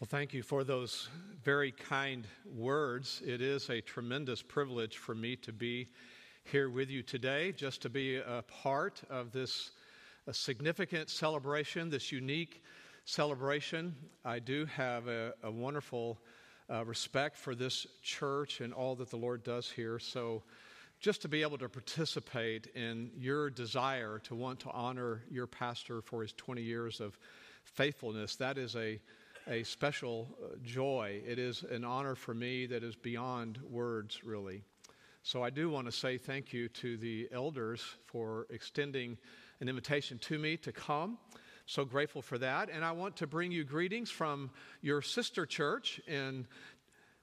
Well, thank you for those very kind words. It is a tremendous privilege for me to be here with you today, just to be a part of this significant celebration, this unique celebration. I do have a, a wonderful uh, respect for this church and all that the Lord does here. So, just to be able to participate in your desire to want to honor your pastor for his 20 years of faithfulness, that is a a special uh, joy. It is an honor for me that is beyond words, really. So I do want to say thank you to the elders for extending an invitation to me to come. So grateful for that. And I want to bring you greetings from your sister church in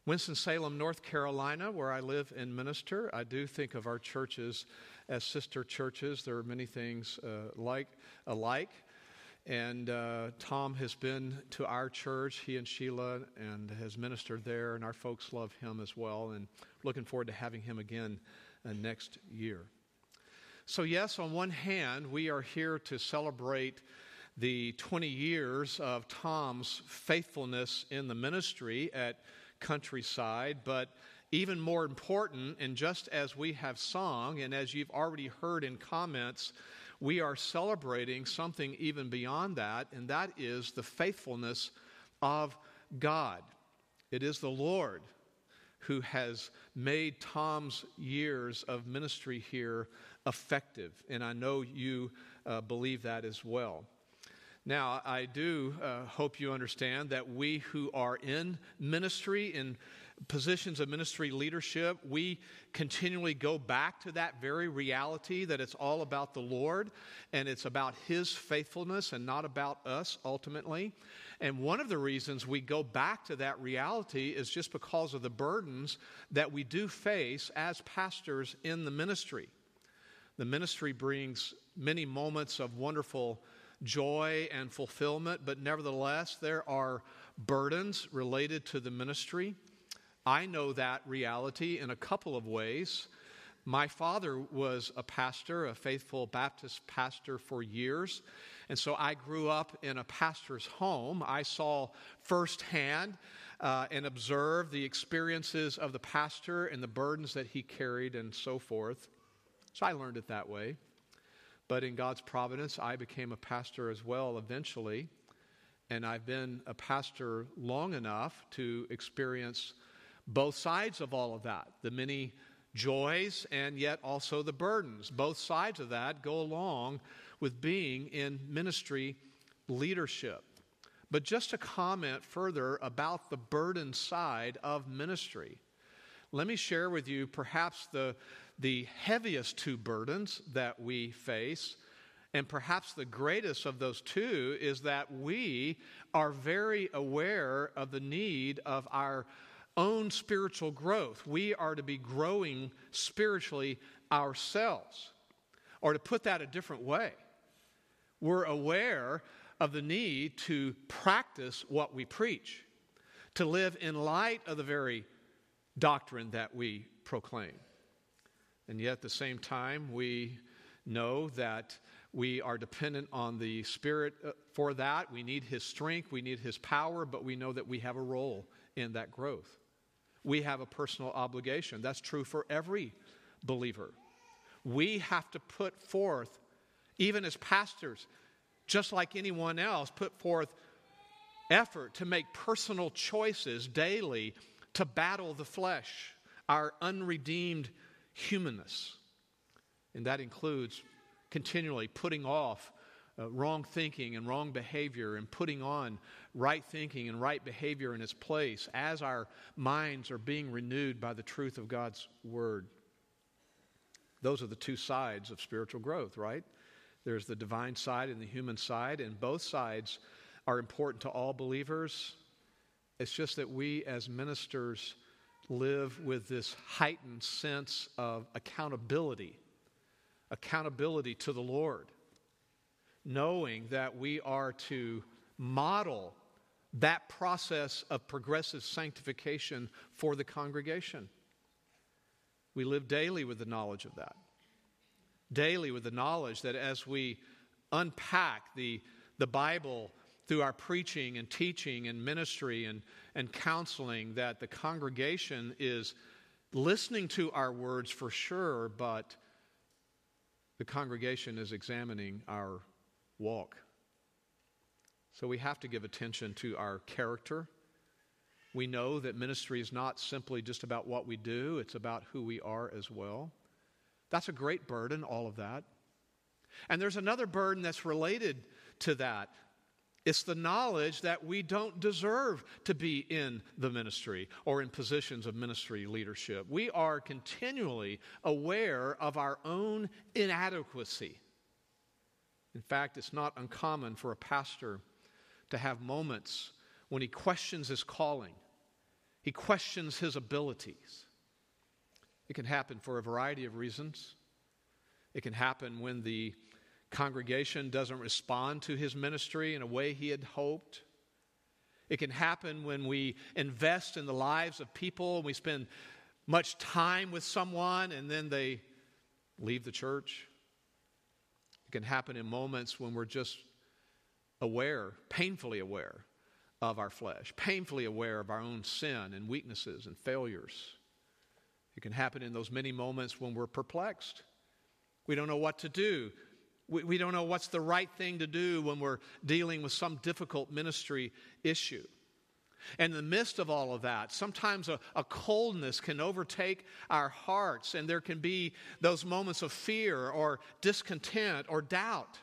Winston-Salem, North Carolina, where I live and minister. I do think of our churches as sister churches. There are many things uh, like alike. And uh, Tom has been to our church, he and Sheila, and has ministered there, and our folks love him as well, and looking forward to having him again uh, next year. So, yes, on one hand, we are here to celebrate the 20 years of Tom's faithfulness in the ministry at Countryside, but even more important, and just as we have sung, and as you've already heard in comments, we are celebrating something even beyond that, and that is the faithfulness of God. It is the Lord who has made Tom's years of ministry here effective, and I know you uh, believe that as well. Now, I do uh, hope you understand that we who are in ministry, in positions of ministry leadership, we continually go back to that very reality that it's all about the Lord and it's about His faithfulness and not about us ultimately. And one of the reasons we go back to that reality is just because of the burdens that we do face as pastors in the ministry. The ministry brings many moments of wonderful joy and fulfillment, but nevertheless, there are burdens related to the ministry. I know that reality in a couple of ways. My father was a pastor, a faithful Baptist pastor for years. And so I grew up in a pastor's home. I saw firsthand uh, and observed the experiences of the pastor and the burdens that he carried and so forth. So I learned it that way. But in God's providence, I became a pastor as well eventually. And I've been a pastor long enough to experience both sides of all of that the many joys and yet also the burdens. Both sides of that go along with being in ministry leadership. But just to comment further about the burden side of ministry, let me share with you perhaps the, the heaviest two burdens that we face. And perhaps the greatest of those two is that we are very aware of the need of our own spiritual growth. We are to be growing spiritually ourselves. Or to put that a different way, we're aware of the need to practice what we preach, to live in light of the very doctrine that we proclaim. And yet, at the same time, we know that we are dependent on the Spirit uh, for that. We need His strength, we need His power, but we know that we have a role in that growth we have a personal obligation. That's true for every believer. We have to put forth, even as pastors, just like anyone else, put forth effort to make personal choices daily to battle the flesh, our unredeemed humanness. And that includes continually putting off uh, wrong thinking and wrong behavior and putting on right thinking and right behavior in its place as our minds are being renewed by the truth of God's Word. Those are the two sides of spiritual growth, right? There's the divine side and the human side, and both sides are important to all believers. It's just that we as ministers live with this heightened sense of accountability, accountability to the Lord knowing that we are to model that process of progressive sanctification for the congregation. We live daily with the knowledge of that. Daily with the knowledge that as we unpack the, the Bible through our preaching and teaching and ministry and, and counseling that the congregation is listening to our words for sure, but the congregation is examining our walk. So we have to give attention to our character. We know that ministry is not simply just about what we do, it's about who we are as well. That's a great burden, all of that. And there's another burden that's related to that. It's the knowledge that we don't deserve to be in the ministry or in positions of ministry leadership. We are continually aware of our own inadequacy. In fact, it's not uncommon for a pastor to have moments when he questions his calling, he questions his abilities. It can happen for a variety of reasons. It can happen when the congregation doesn't respond to his ministry in a way he had hoped. It can happen when we invest in the lives of people and we spend much time with someone and then they leave the church. Can happen in moments when we're just aware, painfully aware of our flesh, painfully aware of our own sin and weaknesses and failures. It can happen in those many moments when we're perplexed. We don't know what to do. We, we don't know what's the right thing to do when we're dealing with some difficult ministry issue. And in the midst of all of that, sometimes a, a, coldness can overtake our hearts, and there can be those moments of fear or discontent or doubt.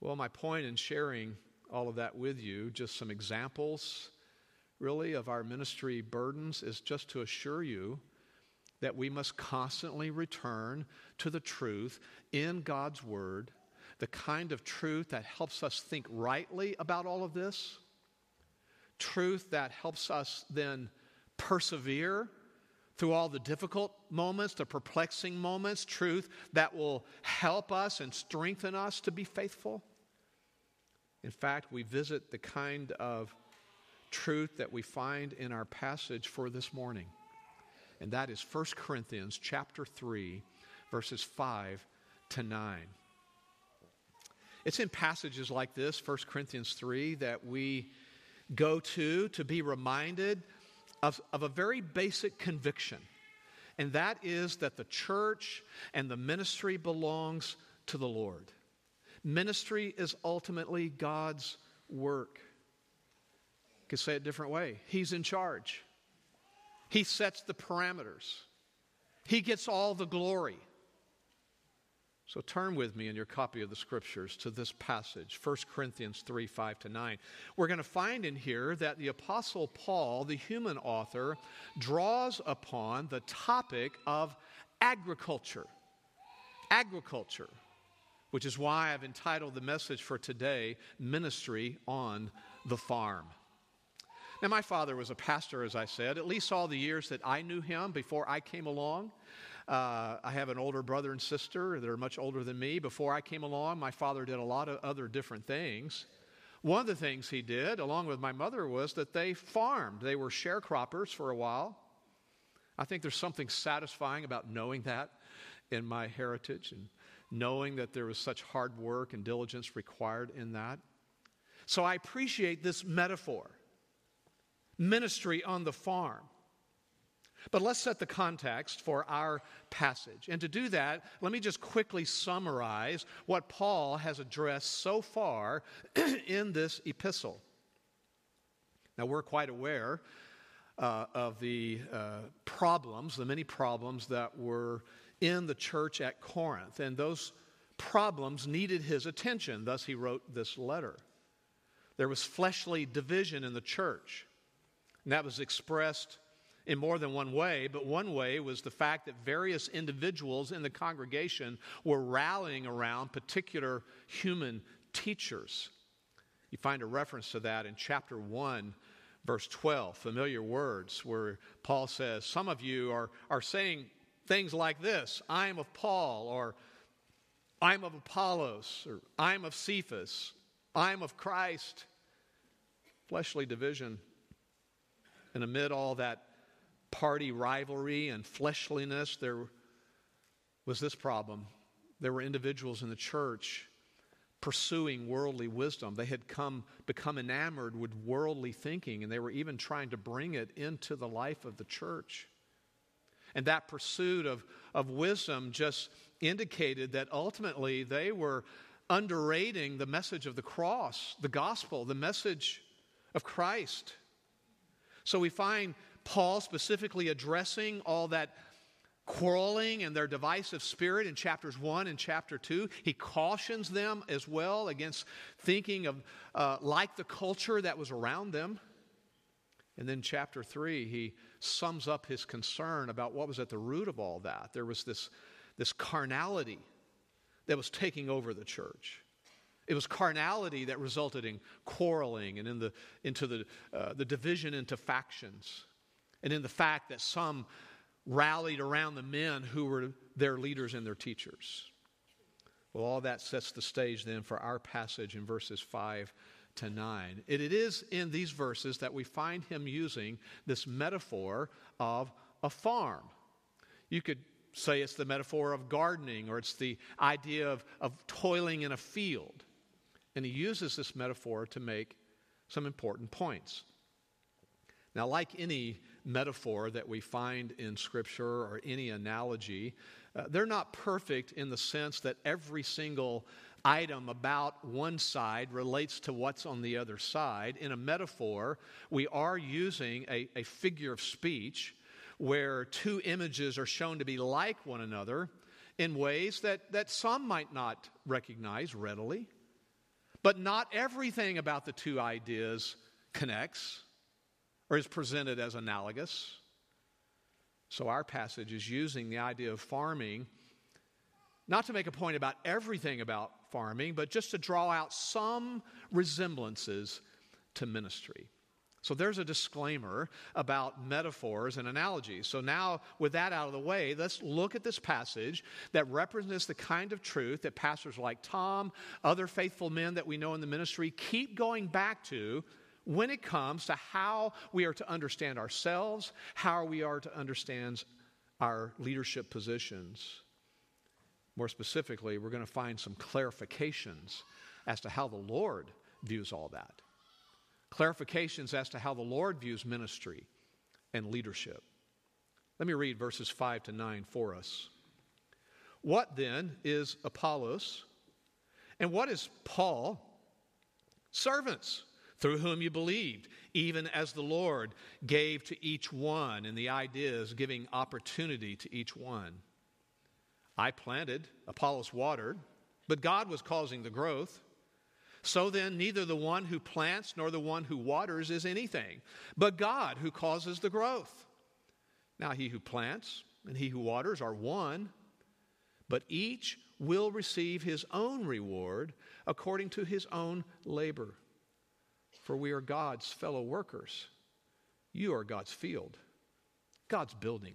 Well, my point in sharing all of that with you, just some examples really of our ministry burdens, is just to assure you that we must constantly return to the truth in God's Word, the kind of truth that helps us think rightly about all of this, truth that helps us then persevere through all the difficult moments, the perplexing moments, truth that will help us and strengthen us to be faithful. In fact, we visit the kind of truth that we find in our passage for this morning and that is 1 Corinthians chapter 3 verses 5 to 9. It's in passages like this, 1 Corinthians 3, that we go to to be reminded of, of a very basic conviction. And that is that the church and the ministry belongs to the Lord. Ministry is ultimately God's work. You could say it a different way. He's in charge. He sets the parameters, He gets all the glory. So turn with me in your copy of the scriptures to this passage, 1 Corinthians 3 5 to 9. We're going to find in here that the Apostle Paul, the human author, draws upon the topic of agriculture. Agriculture, which is why I've entitled the message for today, Ministry on the Farm. Now, my father was a pastor, as I said, at least all the years that I knew him before I came along. Uh, I have an older brother and sister that are much older than me. Before I came along, my father did a lot of other different things. One of the things he did, along with my mother, was that they farmed. They were sharecroppers for a while. I think there's something satisfying about knowing that in my heritage and knowing that there was such hard work and diligence required in that. So I appreciate this metaphor ministry on the farm. But let's set the context for our passage. And to do that, let me just quickly summarize what Paul has addressed so far in this epistle. Now, we're quite aware uh, of the uh, problems, the many problems that were in the church at Corinth, and those problems needed his attention. Thus, he wrote this letter. There was fleshly division in the church. And that was expressed in more than one way, but one way was the fact that various individuals in the congregation were rallying around particular human teachers. You find a reference to that in chapter 1, verse 12, familiar words, where Paul says, Some of you are, are saying things like this I am of Paul, or I'm of Apollos, or I'm of Cephas, I'm of Christ. Fleshly division and amid all that party rivalry and fleshliness, there was this problem. There were individuals in the church pursuing worldly wisdom. They had come, become enamored with worldly thinking, and they were even trying to bring it into the life of the church. And that pursuit of, of wisdom just indicated that ultimately they were underrating the message of the cross, the gospel, the message of Christ. So we find Paul specifically addressing all that quarreling and their divisive spirit in chapters 1 and chapter 2. He cautions them as well against thinking of uh, like the culture that was around them. And then, chapter 3, he sums up his concern about what was at the root of all that. There was this, this carnality that was taking over the church. It was carnality that resulted in quarreling and in the, into the, uh, the division into factions, and in the fact that some rallied around the men who were their leaders and their teachers. Well, all that sets the stage then for our passage in verses 5 to 9. It, it is in these verses that we find him using this metaphor of a farm. You could say it's the metaphor of gardening or it's the idea of, of toiling in a field. And he uses this metaphor to make some important points. Now, like any metaphor that we find in Scripture or any analogy, uh, they're not perfect in the sense that every single item about one side relates to what's on the other side. In a metaphor, we are using a, a figure of speech where two images are shown to be like one another in ways that, that some might not recognize readily. But not everything about the two ideas connects or is presented as analogous. So our passage is using the idea of farming not to make a point about everything about farming, but just to draw out some resemblances to ministry. So there's a disclaimer about metaphors and analogies. So now, with that out of the way, let's look at this passage that represents the kind of truth that pastors like Tom, other faithful men that we know in the ministry, keep going back to when it comes to how we are to understand ourselves, how we are to understand our leadership positions. More specifically, we're going to find some clarifications as to how the Lord views all that clarifications as to how the Lord views ministry and leadership. Let me read verses 5 to 9 for us. What then is Apollos? And what is Paul? Servants through whom you believed, even as the Lord gave to each one, and the idea is giving opportunity to each one. I planted, Apollos watered, but God was causing the growth. So then, neither the one who plants nor the one who waters is anything, but God who causes the growth. Now, he who plants and he who waters are one, but each will receive his own reward according to his own labor. For we are God's fellow workers. You are God's field, God's building.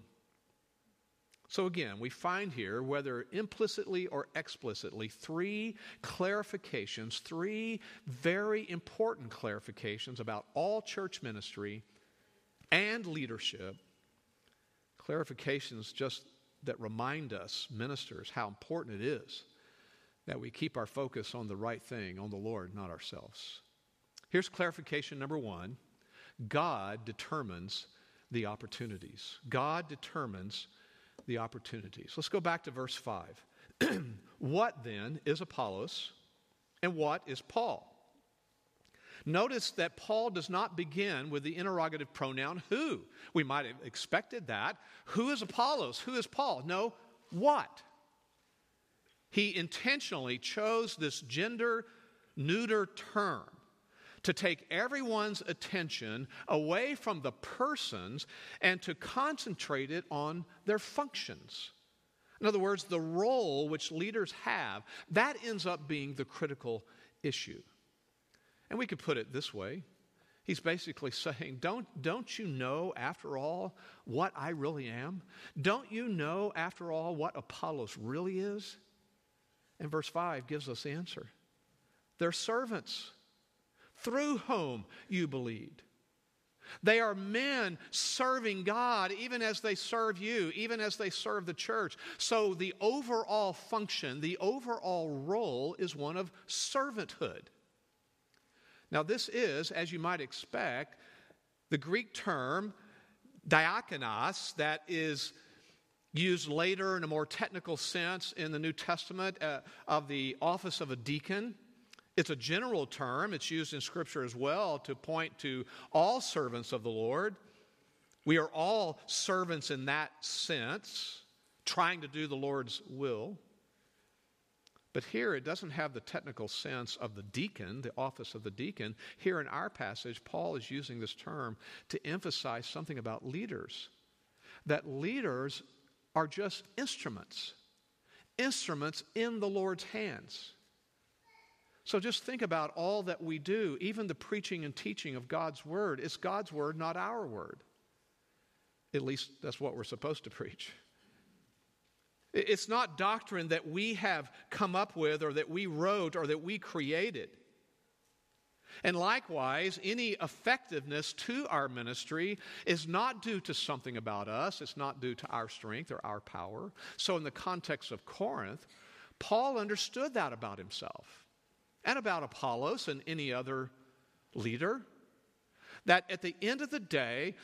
So again, we find here, whether implicitly or explicitly, three clarifications, three very important clarifications about all church ministry and leadership. Clarifications just that remind us, ministers, how important it is that we keep our focus on the right thing, on the Lord, not ourselves. Here's clarification number one God determines the opportunities. God determines the opportunities. Let's go back to verse 5. what then is Apollos and what is Paul? Notice that Paul does not begin with the interrogative pronoun who. We might have expected that. Who is Apollos? Who is Paul? No, what? He intentionally chose this gender neuter term to take everyone's attention away from the persons and to concentrate it on their functions. In other words, the role which leaders have, that ends up being the critical issue. And we could put it this way He's basically saying, don't, don't you know, after all, what I really am? Don't you know, after all, what Apollos really is? And verse 5 gives us the answer. They're servants through whom you believed. They are men serving God even as they serve you, even as they serve the church. So the overall function, the overall role is one of servanthood. Now, this is, as you might expect, the Greek term diakonos that is used later in a more technical sense in the New Testament uh, of the office of a deacon. It's a general term, it's used in Scripture as well to point to all servants of the Lord. We are all servants in that sense, trying to do the Lord's will. But here it doesn't have the technical sense of the deacon, the office of the deacon. Here in our passage, Paul is using this term to emphasize something about leaders that leaders are just instruments, instruments in the Lord's hands. So just think about all that we do, even the preaching and teaching of God's word. It's God's word, not our word. At least that's what we're supposed to preach. It's not doctrine that we have come up with or that we wrote or that we created. And likewise, any effectiveness to our ministry is not due to something about us, it's not due to our strength or our power. So, in the context of Corinth, Paul understood that about himself and about Apollos and any other leader. That at the end of the day,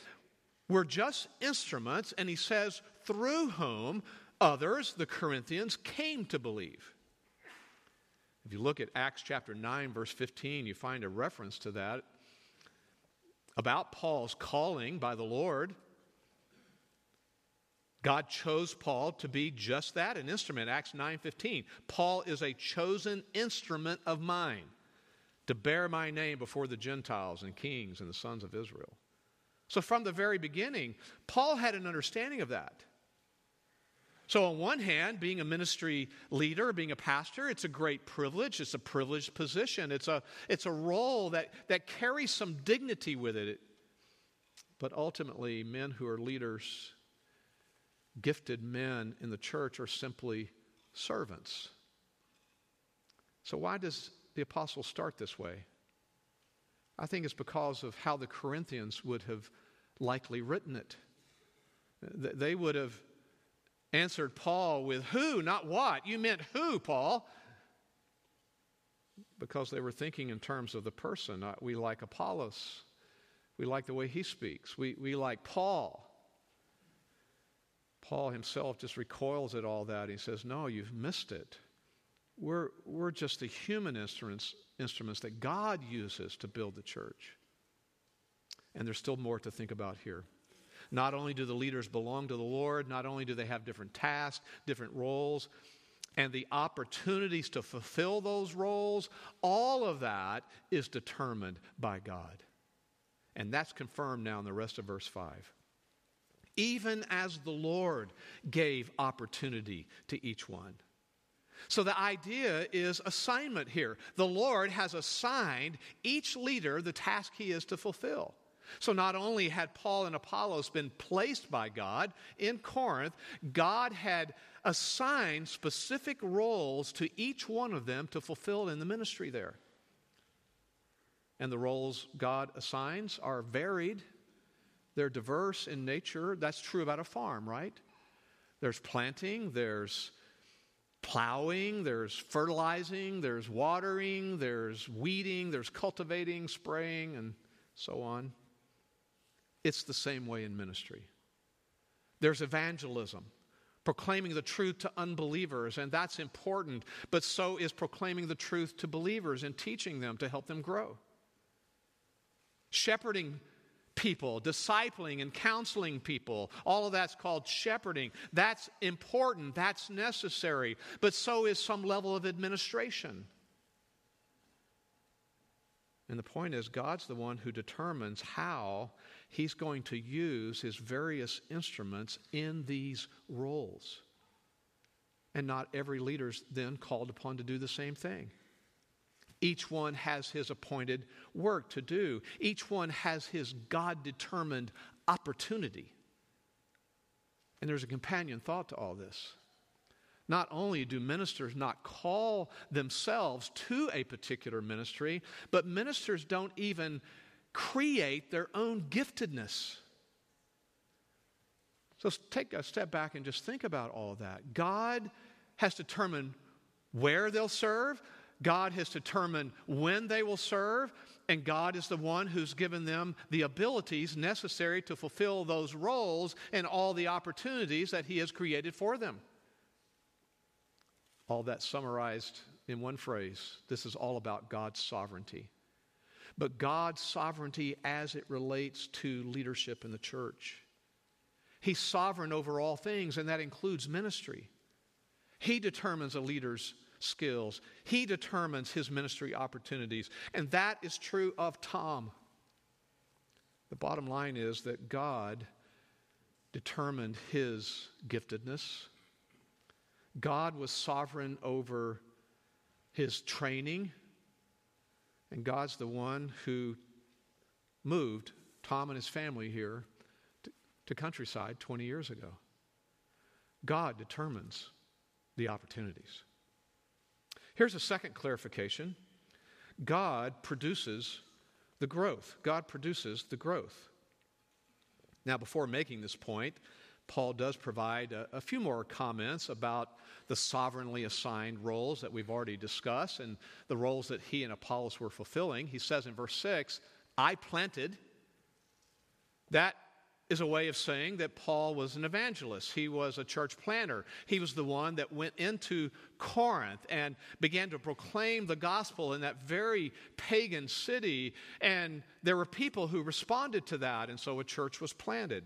we're just instruments, and he says, through whom others, the Corinthians, came to believe. If you look at Acts chapter 9, verse 15, you find a reference to that about Paul's calling by the Lord. God chose Paul to be just that, an instrument. Acts 9:15. Paul is a chosen instrument of mine to bear my name before the Gentiles and kings and the sons of Israel. So from the very beginning, Paul had an understanding of that. So, on one hand, being a ministry leader, being a pastor, it's a great privilege. It's a privileged position. It's a, it's a role that, that carries some dignity with it. But ultimately, men who are leaders gifted men in the church are simply servants. So, why does the apostle start this way? I think it's because of how the Corinthians would have likely written it. They would have answered Paul with who, not what. You meant who, Paul? Because they were thinking in terms of the person. We like Apollos. We like the way he speaks. We, we like Paul. Paul himself just recoils at all that. He says, No, you've missed it. We're, we're just the human instruments, instruments that God uses to build the church. And there's still more to think about here. Not only do the leaders belong to the Lord, not only do they have different tasks, different roles, and the opportunities to fulfill those roles, all of that is determined by God. And that's confirmed now in the rest of verse 5 even as the Lord gave opportunity to each one. So the idea is assignment here. The Lord has assigned each leader the task he is to fulfill. So not only had Paul and Apollos been placed by God in Corinth, God had assigned specific roles to each one of them to fulfill in the ministry there. And the roles God assigns are varied they're diverse in nature. That's true about a farm, right? There's planting, there's plowing, there's fertilizing, there's watering, there's weeding, there's cultivating, spraying, and so on. It's the same way in ministry. There's evangelism, proclaiming the truth to unbelievers, and that's important, but so is proclaiming the truth to believers and teaching them to help them grow. Shepherding people, discipling and counseling people. All of that's called shepherding. That's important, that's necessary, but so is some level of administration. And the point is, God's the one who determines how He's going to use His various instruments in these roles. And not every leader's then called upon to do the same thing. Each one has his appointed work to do, each one has his God determined opportunity. And there's a companion thought to all this. Not only do ministers not call themselves to a particular ministry, but ministers don't even create their own giftedness. So take a step back and just think about all that. God has determined where they'll serve, God has determined when they will serve, and God is the one who's given them the abilities necessary to fulfill those roles and all the opportunities that He has created for them. All that summarized in one phrase this is all about God's sovereignty. But God's sovereignty as it relates to leadership in the church. He's sovereign over all things, and that includes ministry. He determines a leader's skills, he determines his ministry opportunities. And that is true of Tom. The bottom line is that God determined his giftedness. God was sovereign over his training, and God's the one who moved Tom and his family here to, to countryside 20 years ago. God determines the opportunities. Here's a second clarification God produces the growth. God produces the growth. Now, before making this point, Paul does provide a, a, few more comments about the sovereignly assigned roles that we've already discussed and the roles that he and Apollos were fulfilling. He says in verse 6, I planted. That is a way of saying that Paul was an evangelist. He was a church planter. He was the one that went into Corinth and began to proclaim the gospel in that very pagan city. And there were people who responded to that, and so a church was planted.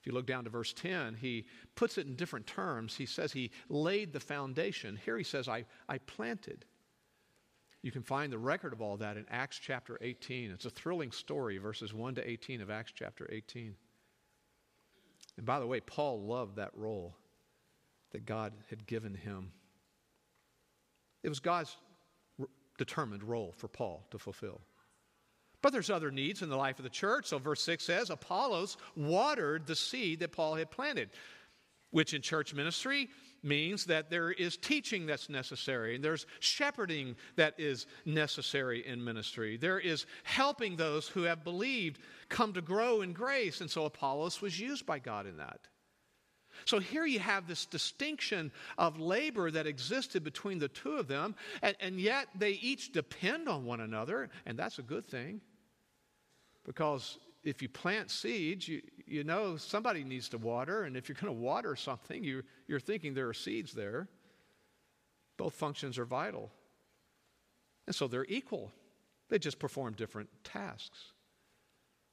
If you look down to verse 10, he puts it in different terms. He says he laid the foundation. Here he says, I, I planted. You can find the record of all that in Acts chapter 18. It's a thrilling story, verses 1 to 18 of Acts chapter 18. And by the way, Paul loved that role that God had given him. It was God's determined role for Paul to fulfill. But there's other needs in the life of the church. So, verse 6 says Apollos watered the seed that Paul had planted, which in church ministry means that there is teaching that's necessary, and there's shepherding that is necessary in ministry. There is helping those who have believed come to grow in grace, and so Apollos was used by God in that. So here you have this distinction of labor that existed between the two of them, and, and yet they each depend on one another, and that's a good thing. Because if you plant seeds, you, you know somebody needs to water, and if you're going to water something, you, you're thinking there are seeds there. Both functions are vital. And so they're equal, they just perform different tasks.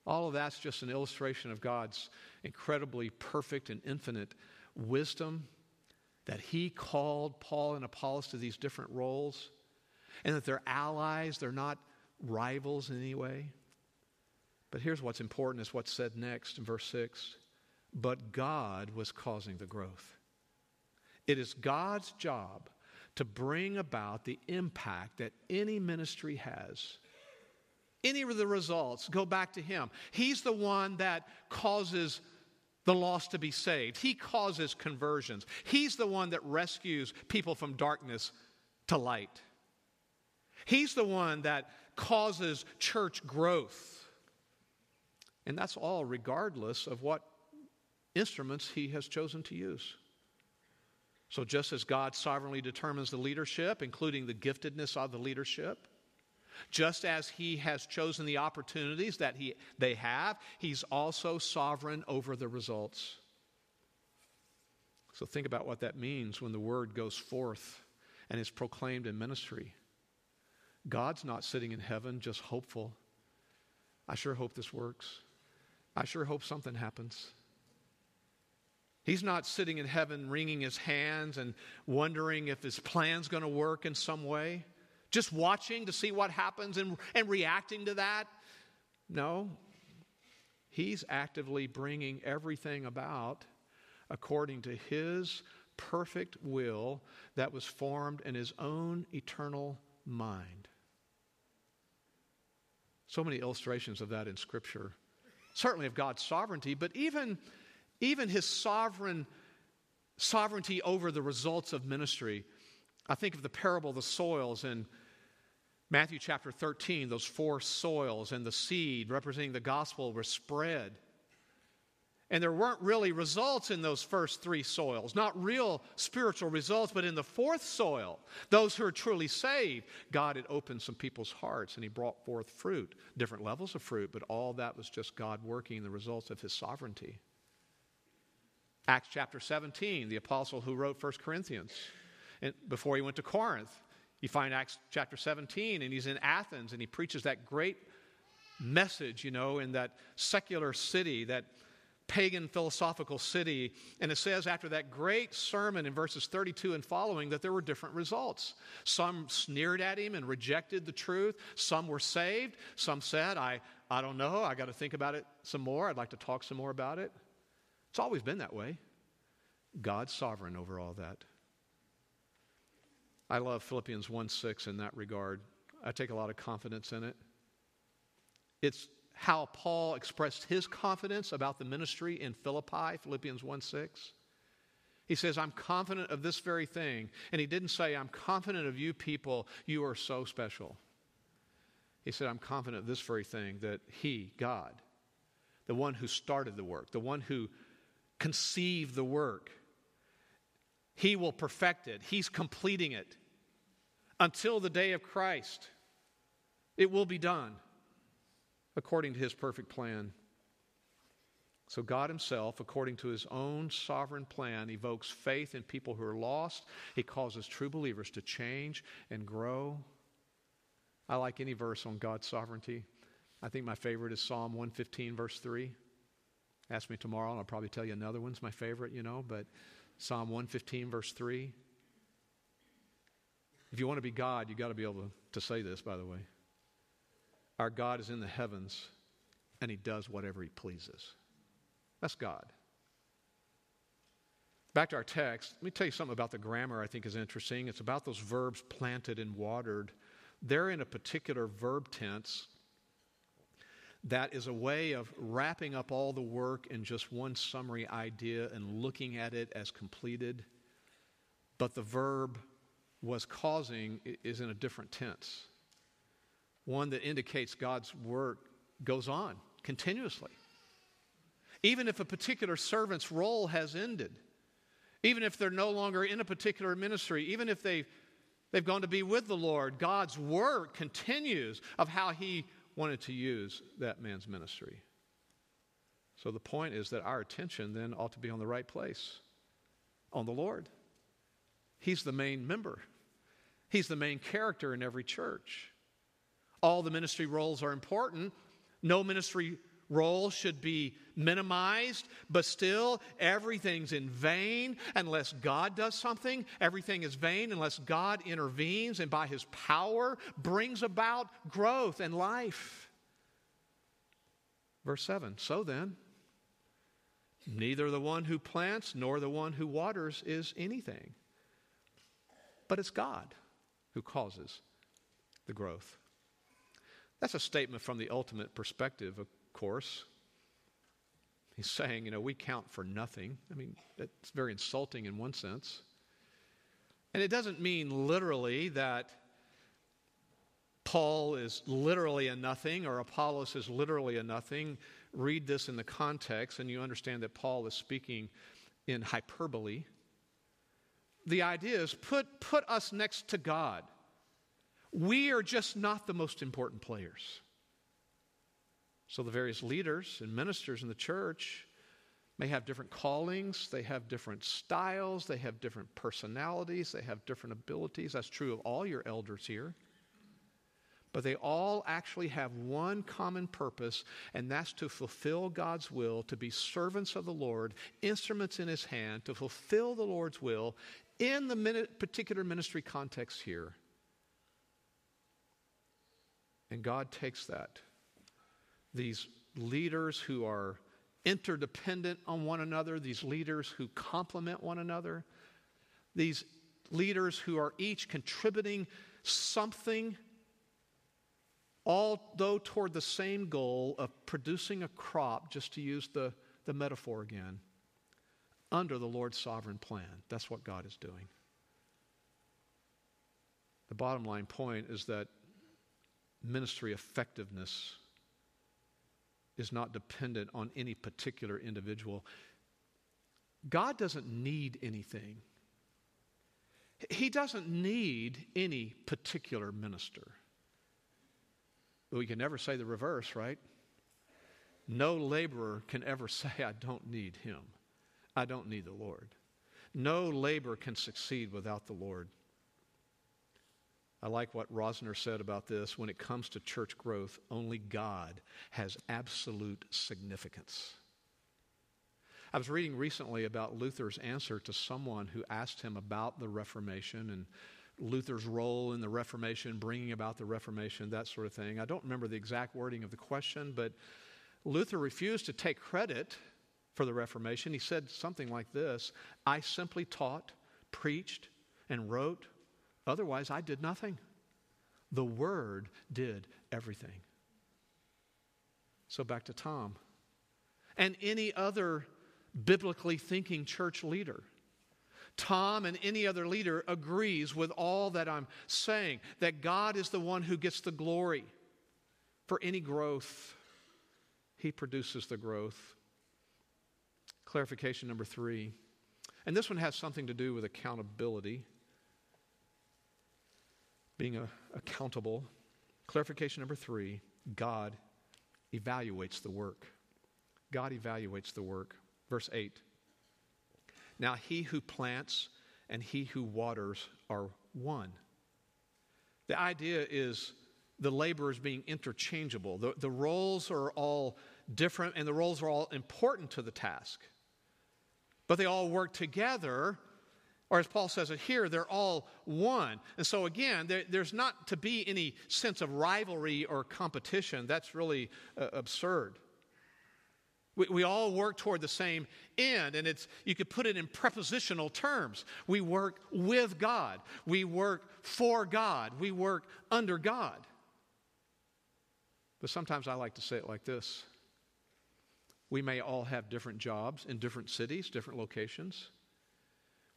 All of that's just an illustration of God's incredibly perfect and infinite wisdom that He called Paul and Apollos to these different roles, and that they're allies, they're not rivals in any way. But here's what's important is what's said next in verse 6. But God was causing the growth. It is God's job to bring about the impact that any ministry has. Any of the results go back to Him. He's the one that causes the lost to be saved, He causes conversions. He's the one that rescues people from darkness to light. He's the one that causes church growth. And that's all regardless of what instruments he has chosen to use. So, just as God sovereignly determines the leadership, including the giftedness of the leadership, just as he has chosen the opportunities that he, they have, he's also sovereign over the results. So, think about what that means when the word goes forth and is proclaimed in ministry. God's not sitting in heaven just hopeful. I sure hope this works. I sure hope something happens. He's not sitting in heaven wringing his hands and wondering if his plan's going to work in some way, just watching to see what happens and, and reacting to that. No, he's actively bringing everything about according to his perfect will that was formed in his own eternal mind. So many illustrations of that in Scripture certainly of God's sovereignty, but even, even his sovereign sovereignty over the results of ministry. I think of the parable of the soils in Matthew chapter 13, those four soils and the seed representing the gospel were spread. And there weren't really results in those first three soils, not real spiritual results, but in the fourth soil, those who are truly saved, God had opened some people's hearts and He brought forth fruit, different levels of fruit, but all that was just God working the results of His sovereignty. Acts chapter 17, the apostle who wrote 1 Corinthians, and before he went to Corinth, you find Acts chapter 17, and he's in Athens, and he preaches that great message, you know, in that secular city, that pagan philosophical city. And it says after that great sermon in verses 32 and following that there were different results. Some sneered at him and rejected the truth. Some were saved. Some said, I, I don't know. I got to think about it some more. I'd like to talk some more about it. It's always been that way. God's sovereign over all that. I love Philippians 1 6 in that regard. I take a lot of confidence in it. It's how Paul expressed his confidence about the ministry in Philippi, Philippians 1 6. He says, I'm confident of this very thing. And he didn't say, I'm confident of you people, you are so special. He said, I'm confident of this very thing that he, God, the one who started the work, the one who conceived the work, he will perfect it. He's completing it until the day of Christ. It will be done according to his perfect plan. So, God Himself, according to His own sovereign plan, evokes faith in people who are lost. He causes true believers to change and grow. I like any verse on God's sovereignty. I think my favorite is Psalm 115, verse 3. Ask me tomorrow, and I'll probably tell you another one's my favorite, you know, but Psalm 115, verse 3. If you want to be God, you've got to be able to, to say this, by the way. Our God is in the heavens, and He does whatever He pleases. That's God. Back to our text, let me tell you something about the grammar I think is interesting. It's about those verbs planted and watered. They're in a particular verb tense that is a way of wrapping up all the work in just one summary idea and looking at it as completed. But the verb was causing is in a different tense, one that indicates God's work goes on continuously. Even if a particular servant's role has ended, even if they're no longer in a particular ministry, even if they've, they've gone to be with the Lord, God's work continues of how He wanted to use that man's ministry. So the point is that our attention then ought to be on the right place, on the Lord. He's the main member, He's the main character in every church. All the ministry roles are important. No ministry role should be minimized, but still, everything's in vain unless God does something. Everything is vain unless God intervenes and by his power brings about growth and life. Verse 7 So then, neither the one who plants nor the one who waters is anything, but it's God who causes the growth. That's a statement from the ultimate perspective, of course. He's saying, you know, we count for nothing. I mean, it's very insulting in one sense. And it doesn't mean literally that Paul is literally a nothing or Apollos is literally a nothing. Read this in the context, and you understand that Paul is speaking in hyperbole. The idea is put, put us next to God. We are just not the most important players. So the various leaders and ministers in the church may have different callings, they have different styles, they have different personalities, they have different abilities. That's true of all your elders here. But they all actually have one common purpose, and that's to fulfill God's will, to be servants of the Lord, instruments in His hand, to fulfill the Lord's will in the particular ministry context here. And God takes that these leaders who are interdependent on one another, these leaders who complement one another, these leaders who are each contributing something, although toward the same goal of producing a crop, just to use the, the metaphor again, under the Lord's sovereign plan. That's what God is doing. The bottom line point is that ministry effectiveness is not dependent on any particular individual. God doesn't need anything. He doesn't need any particular minister. We can never say the reverse, right? No laborer can ever say, I don't need him. I don't need the Lord. No labor can succeed without the Lord. I like what Rosner said about this. When it comes to church growth, only God has absolute significance. I was reading recently about Luther's answer to someone who asked him about the Reformation and Luther's role in the Reformation, bringing about the Reformation, that sort of thing. I don't remember the exact wording of the question, but Luther refused to take credit for the Reformation. He said something like this I simply taught, preached, and wrote. Otherwise, I did nothing. The Word did everything. So back to Tom. And any other biblically thinking church leader. Tom and any other leader agrees with all that I'm saying that God is the one who gets the glory for any growth. He produces the growth. Clarification number three, and this one has something to do with accountability, being a, accountable. Clarification number three God evaluates the work. God evaluates the work. Verse 8. Now he who plants and he who waters are one. The idea is the laborers being interchangeable. The, the roles are all different and the roles are all important to the task. But they all work together, or as Paul says it here, they're all one. And so, again, there, there's not to be any sense of rivalry or competition. That's really uh, absurd. We, we all work toward the same end, and it's, you could put it in prepositional terms. We work with God, we work for God, we work under God. But sometimes I like to say it like this we may all have different jobs in different cities, different locations.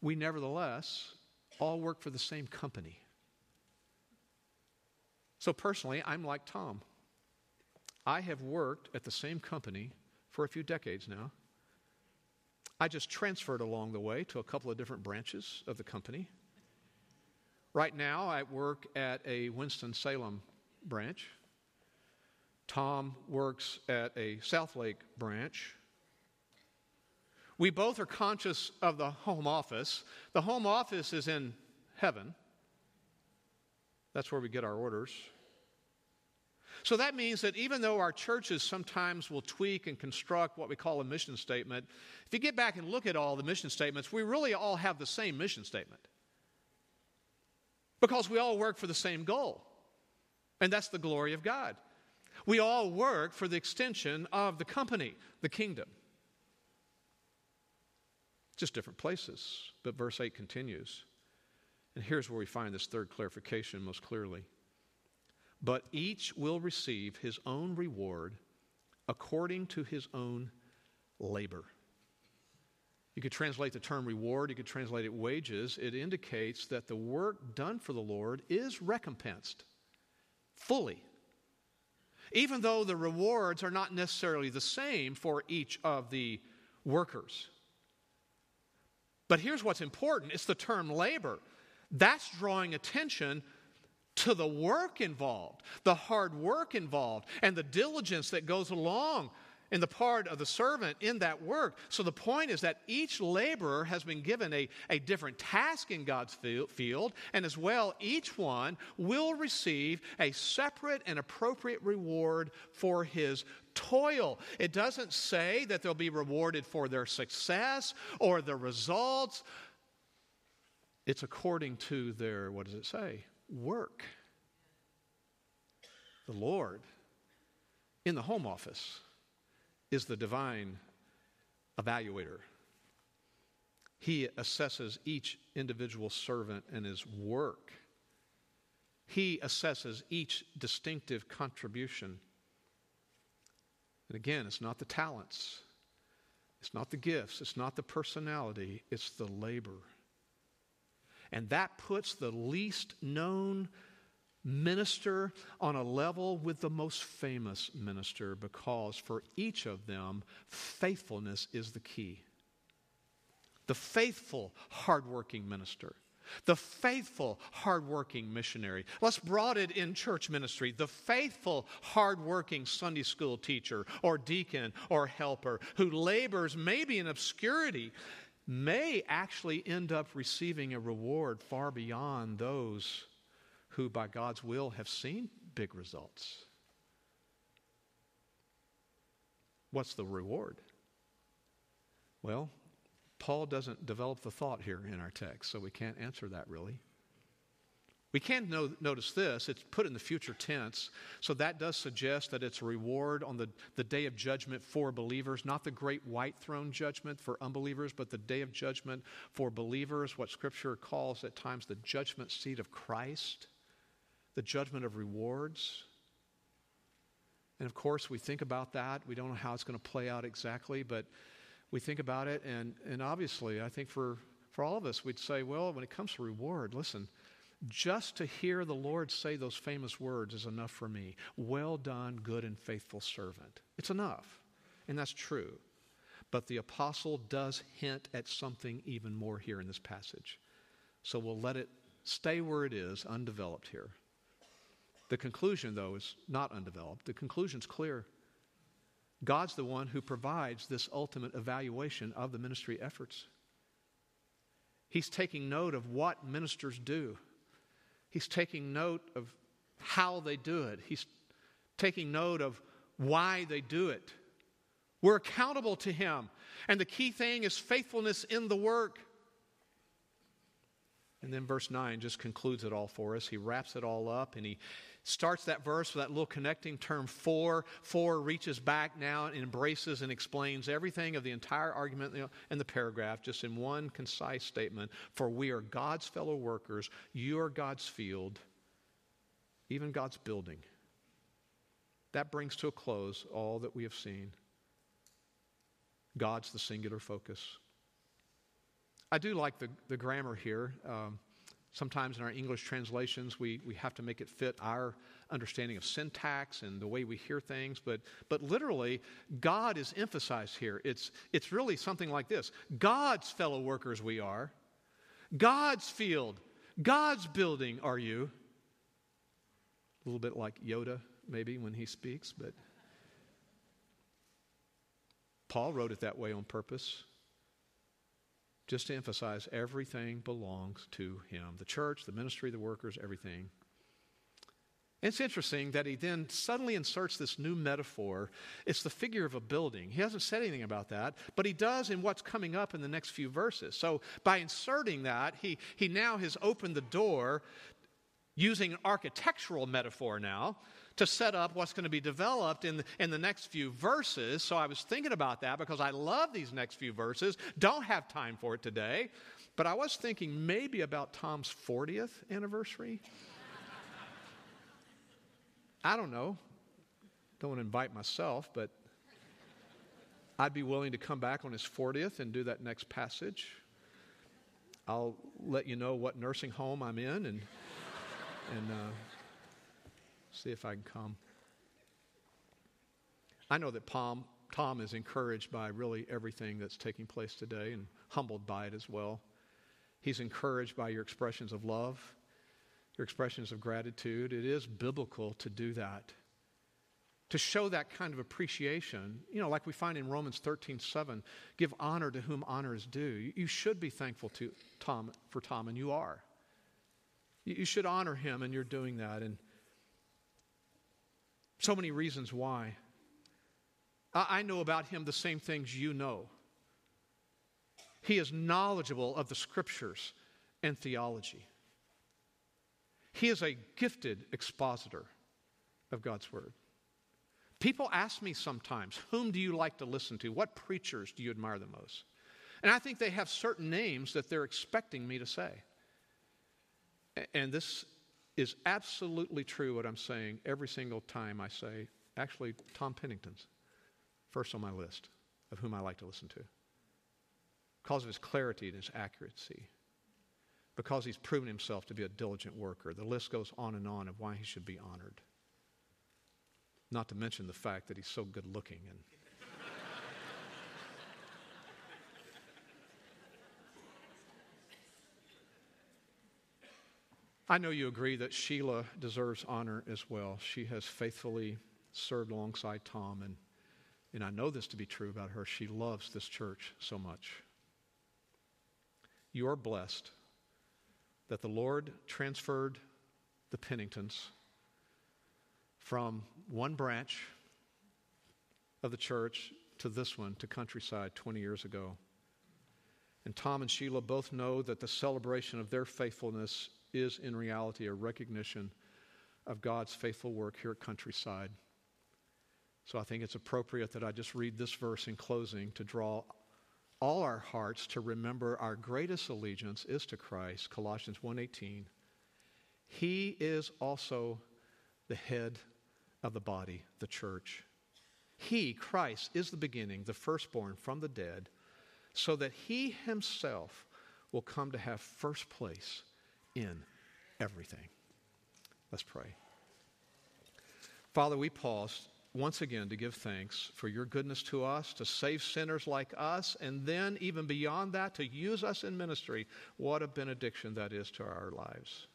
We nevertheless all work for the same company. So, personally, I'm like Tom. I have worked at the same company for a few decades now. I just transferred along the way to a couple of different branches of the company. Right now, I work at a Winston-Salem branch. Tom works at a Southlake branch. We both are conscious of the home office. The home office is in heaven, that's where we get our orders. So that means that even though our churches sometimes will tweak and construct what we call a mission statement, if you get back and look at all the mission statements, we really all have the same mission statement. Because we all work for the same goal, and that's the glory of God. We all work for the extension of the company, the kingdom. Just different places. But verse 8 continues. And here's where we find this third clarification most clearly. But each will receive his own reward according to his own labor. You could translate the term reward, you could translate it wages. It indicates that the work done for the Lord is recompensed fully even though the rewards are not necessarily the same for each of the workers. But here's what's important it's the term labor. That's drawing attention to the work involved, the hard work involved, and the diligence that goes along in the part of the servant in that work. So the point is that each laborer has been given a, a different task in God's field, and as well, each one will receive a separate and appropriate reward for his toil. It doesn't say that they'll be rewarded for their success or the results. It's according to their, what does it say? Work. The Lord in the home office is the divine evaluator. He assesses each individual servant and his work. He assesses each distinctive contribution. And again, it's not the talents, it's not the gifts, it's not the personality, it's the labor. And that puts the least known minister on a level with the most famous minister because for each of them, faithfulness is the key. The faithful, hardworking minister. The faithful, hardworking missionary. Let's broaden it in church ministry. The faithful, hardworking Sunday school teacher or deacon or helper who labors maybe in obscurity may actually end up receiving a reward far beyond those who, by God's will, have seen big results. What's the reward? Well, Paul doesn't develop the thought here in our text, so we can't answer that really. We can know, notice this, it's put in the future tense, so that does suggest that it's a reward on the, the day of judgment for believers, not the great white throne judgment for unbelievers, but the day of judgment for believers, what Scripture calls at times the judgment seat of Christ the judgment of rewards. And of course, we think about that. We don't know how it's going to play out exactly, but we think about it. And, and obviously, I think for, for all of us, we'd say, well, when it comes to reward, listen, just to hear the Lord say those famous words is enough for me. Well done, good and faithful servant. It's enough. And that's true. But the apostle does hint at something even more here in this passage. So we'll let it stay where it is, undeveloped here. The conclusion, though, is not undeveloped. The conclusion's clear. God's the one who provides this ultimate evaluation of the ministry efforts. He's taking note of what ministers do. He's taking note of how they do it. He's taking note of why they do it. We're accountable to Him. And the key thing is faithfulness in the work. And then verse 9 just concludes it all for us. He wraps it all up and he starts that verse with that little connecting term for. For reaches back now and embraces and explains everything of the entire argument in the paragraph just in one concise statement. For we are God's fellow workers, you are God's field, even God's building. That brings to a close all that we have seen. God's the singular focus. I do like the, the grammar here. Um, Sometimes in our English translations, we, we have to make it fit our understanding of syntax and the way we hear things. But, but literally, God is emphasized here. It's, it's really something like this God's fellow workers we are, God's field, God's building are you. A little bit like Yoda, maybe, when he speaks, but Paul wrote it that way on purpose just to emphasize everything belongs to him the church, the ministry, the workers, everything. It's interesting that he then suddenly inserts this new metaphor. It's the figure of a building. He hasn't said anything about that, but he does in what's coming up in the next few verses. So by inserting that, he, he now has opened the door using an architectural metaphor now to set up what's going to be developed in the, in the next few verses. So I was thinking about that because I love these next few verses. Don't have time for it today. But I was thinking maybe about Tom's 40th anniversary. I don't know. Don't want to invite myself, but I'd be willing to come back on his 40th and do that next passage. I'll let you know what nursing home I'm in and, and uh, See if I can come. I know that Tom, Tom is encouraged by really everything that's taking place today and humbled by it as well. He's encouraged by your expressions of love, your expressions of gratitude. It is biblical to do that. To show that kind of appreciation, you know, like we find in Romans 13, 7, give honor to whom honor is due. You should be thankful to Tom for Tom, and you are. You should honor him, and you're doing that. And so many reasons why. I know about him the same things you know. He is knowledgeable of the scriptures and theology. He is a gifted expositor of God's word. People ask me sometimes, whom do you like to listen to? What preachers do you admire the most? And I think they have certain names that they're expecting me to say. And this is absolutely true what I'm saying every single time I say, actually, Tom Pennington's first on my list of whom I like to listen to because of his clarity and his accuracy. because he's proven himself to be a diligent worker. The list goes on and on of why he should be honored. Not to mention the fact that he's so good looking and I know you agree that Sheila deserves honor as well. She has faithfully served alongside Tom, and, and I know this to be true about her. She loves this church so much. You are blessed that the Lord transferred the Penningtons from one branch of the church to this one, to Countryside, 20 years ago. And Tom and Sheila both know that the celebration of their faithfulness is in reality a recognition of God's faithful work here at Countryside. So I think it's appropriate that I just read this verse in closing to draw all our hearts to remember our greatest allegiance is to Christ, Colossians 1:18. He is also the head of the body, the church. He, Christ, is the beginning, the firstborn from the dead, so that he himself will come to have first place in everything. Let's pray. Father, we pause once again to give thanks for your goodness to us, to save sinners like us, and then, even beyond that, to use us in ministry. What a benediction that is to our lives.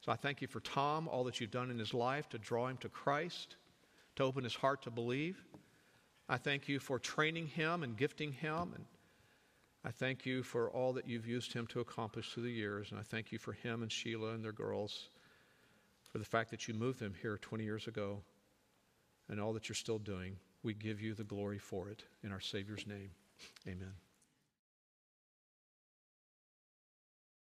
So I thank you for Tom, all that you've done in his life to draw him to Christ, to open his heart to believe. I thank you for training him and gifting him and I thank you for all that you've used him to accomplish through the years, and I thank you for him and Sheila and their girls, for the fact that you moved them here 20 years ago, and all that you're still doing. We give you the glory for it. In our Savior's name, amen.